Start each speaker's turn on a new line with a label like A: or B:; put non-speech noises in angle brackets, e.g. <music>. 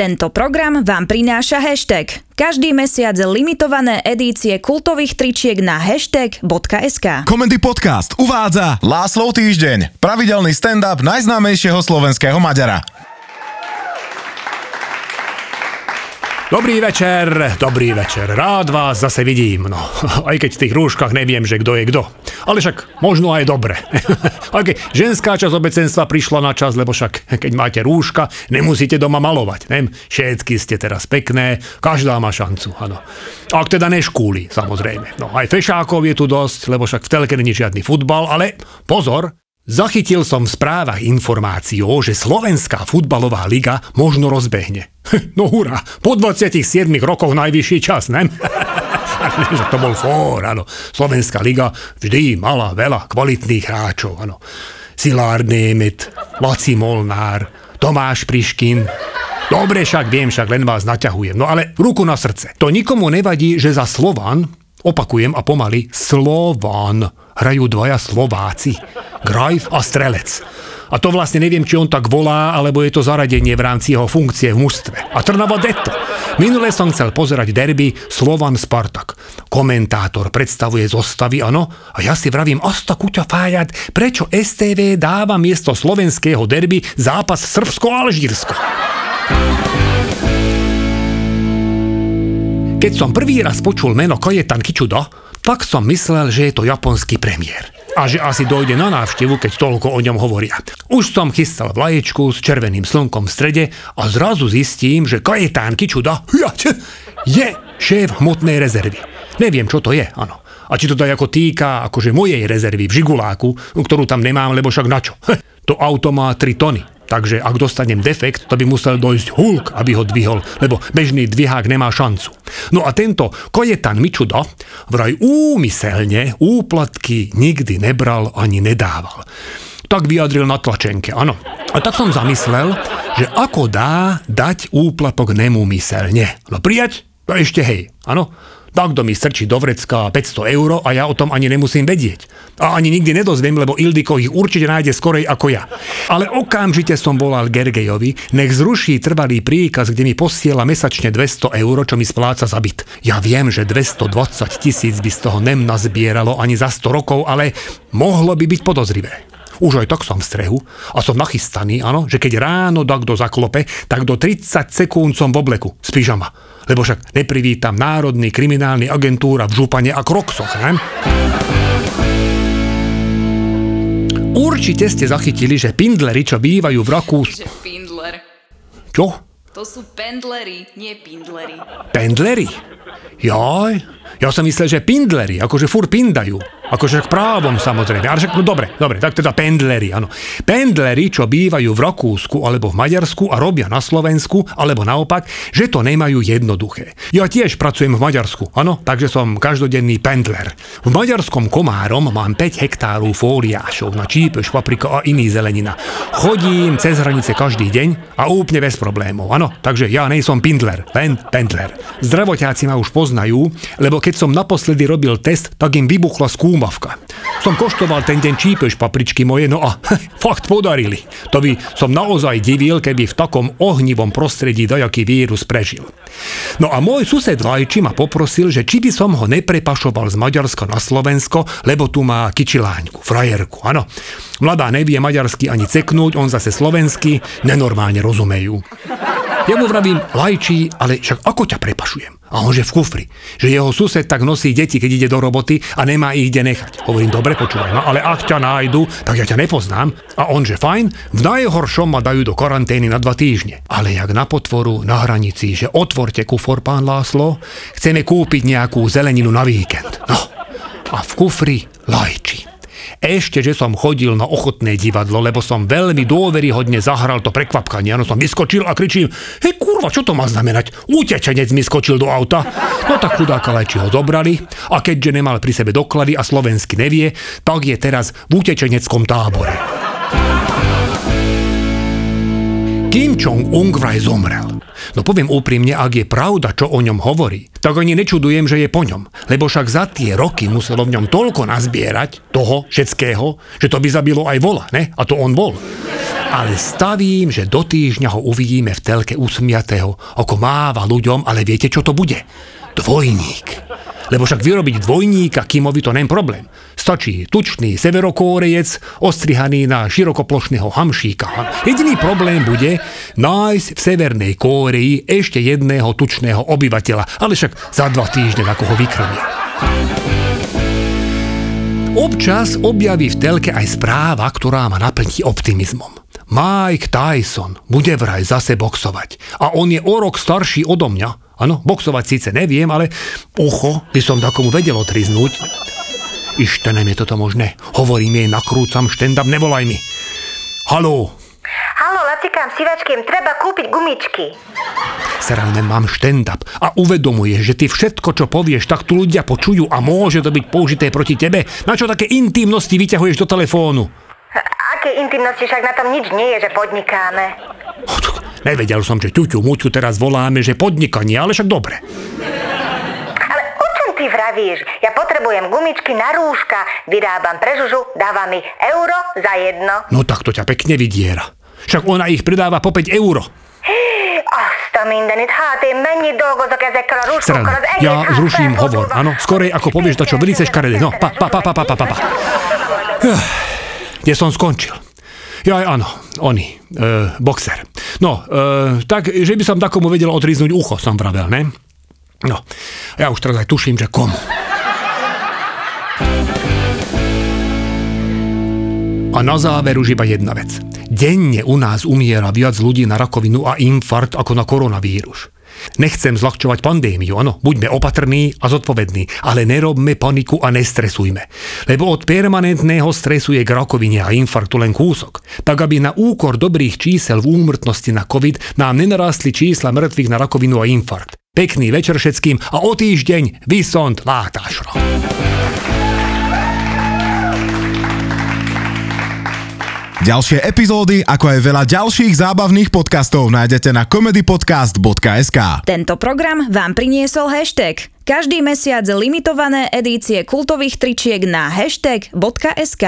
A: Tento program vám prináša hashtag. Každý mesiac limitované edície kultových tričiek na hashtag.sk.
B: Komendy Podcast uvádza Láslov týždeň, pravidelný stand-up najznámejšieho slovenského Maďara.
C: Dobrý večer, dobrý večer. Rád vás zase vidím. No, <laughs> aj keď v tých rúškach neviem, že kto je kto. Ale však možno aj dobre. <laughs> Keď ženská časť obecenstva prišla na čas, lebo však keď máte rúška, nemusíte doma malovať. Nem? Všetky ste teraz pekné, každá má šancu. Ano. Ak teda neškúli, samozrejme. No aj fešákov je tu dosť, lebo však v telke není žiadny futbal, ale pozor, Zachytil som v správach informáciu, že Slovenská futbalová liga možno rozbehne. <laughs> No hurá, po 27 rokoch najvyšší čas, ne? Že to bol fór, áno. Slovenská liga vždy mala veľa kvalitných hráčov, áno. Szilárd Német, Laci Molnár, Tomáš Priškin, Dobre, však viem, však len vás naťahujem. No ale ruku na srdce. To nikomu nevadí, že za Slovan, opakujem a pomaly, Slovan hrajú dvaja Slováci. Grajf a Strelec. A to vlastne neviem, či on tak volá, alebo je to zaradenie v rámci jeho funkcie v mužstve. A Trnava Detto. Minule som chcel pozerať derby Slovan Spartak. Komentátor predstavuje zostavy, áno, a ja si vravím, asta kuťa fájať, prečo STV dáva miesto slovenského derby zápas Srbsko-Alžírsko. Keď som prvý raz počul meno Kajetan Kičudo, tak som myslel, že je to japonský premiér a že asi dojde na návštevu, keď toľko o ňom hovoria. Už som chystal vlaječku s červeným slnkom v strede a zrazu zistím, že Kajetán Kičuda je šéf hmotnej rezervy. Neviem, čo to je, áno. A či to daj ako týka akože mojej rezervy v žiguláku, ktorú tam nemám, lebo však na čo? To auto má 3 tony. Takže ak dostanem defekt, to by musel dojsť Hulk, aby ho dvihol, lebo bežný dvihák nemá šancu. No a tento Kojetan Mičuda vraj úmyselne úplatky nikdy nebral ani nedával. Tak vyjadril na tlačenke, áno. A tak som zamyslel, že ako dá dať úplatok nemúmyselne. No prijať? To ešte hej, áno. Tak kto mi strčí do vrecka 500 eur a ja o tom ani nemusím vedieť. A ani nikdy nedozviem, lebo Ildiko ich určite nájde skorej ako ja. Ale okamžite som volal Gergejovi, nech zruší trvalý príkaz, kde mi posiela mesačne 200 eur, čo mi spláca za byt. Ja viem, že 220 tisíc by z toho nem nazbieralo ani za 100 rokov, ale mohlo by byť podozrivé. Už aj tak som v strehu a som nachystaný, áno, že keď ráno kto zaklope, tak do 30 sekúnd som v obleku z pyžama lebo však neprivítam Národný kriminálny agentúra v Župane a Kroksoch, ne? Určite ste zachytili, že pindleri, čo bývajú v Rakúsku... Čo?
A: To sú pendlery, nie pindlery.
C: Pendlery? Jaj, ja som myslel, že pindleri, akože fur pindajú. Akože právom samozrejme. Ale však, no dobre, dobre, tak teda pendleri, áno. Pendleri, čo bývajú v Rakúsku alebo v Maďarsku a robia na Slovensku, alebo naopak, že to nemajú jednoduché. Ja tiež pracujem v Maďarsku, áno, takže som každodenný pendler. V maďarskom Komárom mám 5 hektárov fóliášov na čípeš, paprika a iný zelenina. Chodím cez hranice každý deň a úplne bez problémov, áno. Takže ja nejsom pindler, len pendler. Zdravoťáci ma už poznajú, lebo keď som naposledy robil test, tak im vybuchla skúma umavka. Som koštoval ten deň čípeš papričky moje, no a <laughs> fakt podarili. To by som naozaj divil, keby v takom ohnivom prostredí dajaký vírus prežil. No a môj sused Lajči ma poprosil, že či by som ho neprepašoval z Maďarska na Slovensko, lebo tu má kyčiláňku, frajerku, áno. Mladá nevie maďarsky ani ceknúť, on zase slovensky, nenormálne rozumejú. Ja mu vravím, lajčí, ale však ako ťa prepašujem? A on že v kufri. Že jeho sused tak nosí deti, keď ide do roboty a nemá ich kde nechať. Hovorím, dobre, počúvaj ma, ale ak ťa nájdu, tak ja ťa nepoznám. A on že fajn, v najhoršom ma dajú do karantény na dva týždne. Ale jak na potvoru, na hranici, že otvorte kufor, pán Láslo, chceme kúpiť nejakú zeleninu na víkend. No, a v kufri lajči. Ešte, že som chodil na ochotné divadlo, lebo som veľmi dôveryhodne zahral to prekvapkanie. Áno, som vyskočil a kričím, hej kurva, čo to má znamenať? Utečenec mi skočil do auta. No tak chudáka Lajči ho zobrali a keďže nemal pri sebe doklady a slovensky nevie, tak je teraz v utečeneckom tábore. Kim Jong-un vraj zomrel. No poviem úprimne, ak je pravda, čo o ňom hovorí, tak ani nečudujem, že je po ňom. Lebo však za tie roky muselo v ňom toľko nazbierať toho všetkého, že to by zabilo aj vola, ne? A to on bol. Ale stavím, že do týždňa ho uvidíme v telke usmiatého, ako máva ľuďom, ale viete, čo to bude? Dvojník. Lebo však vyrobiť dvojníka Kimovi to nem problém. Stačí tučný severokórejec, ostrihaný na širokoplošného hamšíka. Jediný problém bude nájsť v Severnej Kóreji ešte jedného tučného obyvateľa, ale však za dva týždne na koho vykrmia. Občas objaví v telke aj správa, ktorá ma naplní optimizmom. Mike Tyson bude vraj zase boxovať. A on je o rok starší odo mňa Áno, boxovať síce neviem, ale ucho by som takomu vedel otriznúť. Ište nem je toto možné. Hovorím jej, nakrúcam štendam, nevolaj mi. Haló.
D: Halo, latikám, sivačkým, treba kúpiť gumičky.
C: Serálne mám štendap a uvedomuje, že ty všetko, čo povieš, tak tu ľudia počujú a môže to byť použité proti tebe. Na čo také intimnosti vyťahuješ do telefónu?
D: Aké intimnosti, však na tom nič nie je, že podnikáme.
C: Nevedel som, že ťuťu muťu teraz voláme, že podnikanie, ale však dobre.
D: Ale o čom ty vravíš? Ja potrebujem gumičky na rúška. Vyrábam pre Žužu, dáva mi euro za jedno.
C: No tak to ťa pekne vydiera. Však ona ich predáva po 5 euro.
D: Azt
C: Ja zruším hovor, áno, skorej ako povieš to, čo velice škaredé. No, pa, pa, pa, pa, pa, pa, pa. Kde som skončil? Ja, áno, oni, e, boxer. No, e, tak, že by som takomu vedel odriznúť ucho, som vravel, ne? No, ja už teraz aj tuším, že komu. A na záver už iba jedna vec. Denne u nás umiera viac ľudí na rakovinu a infarkt ako na koronavírus. Nechcem zľahčovať pandémiu, áno, buďme opatrní a zodpovední, ale nerobme paniku a nestresujme. Lebo od permanentného stresu je k rakovine a infarktu len kúsok. Tak aby na úkor dobrých čísel v úmrtnosti na COVID nám nenarástli čísla mŕtvych na rakovinu a infarkt. Pekný večer všetkým a o týždeň vysont látášro.
B: Ďalšie epizódy, ako aj veľa ďalších zábavných podcastov nájdete na comedypodcast.sk.
A: Tento program vám priniesol hashtag. Každý mesiac limitované edície kultových tričiek na hashtag.sk.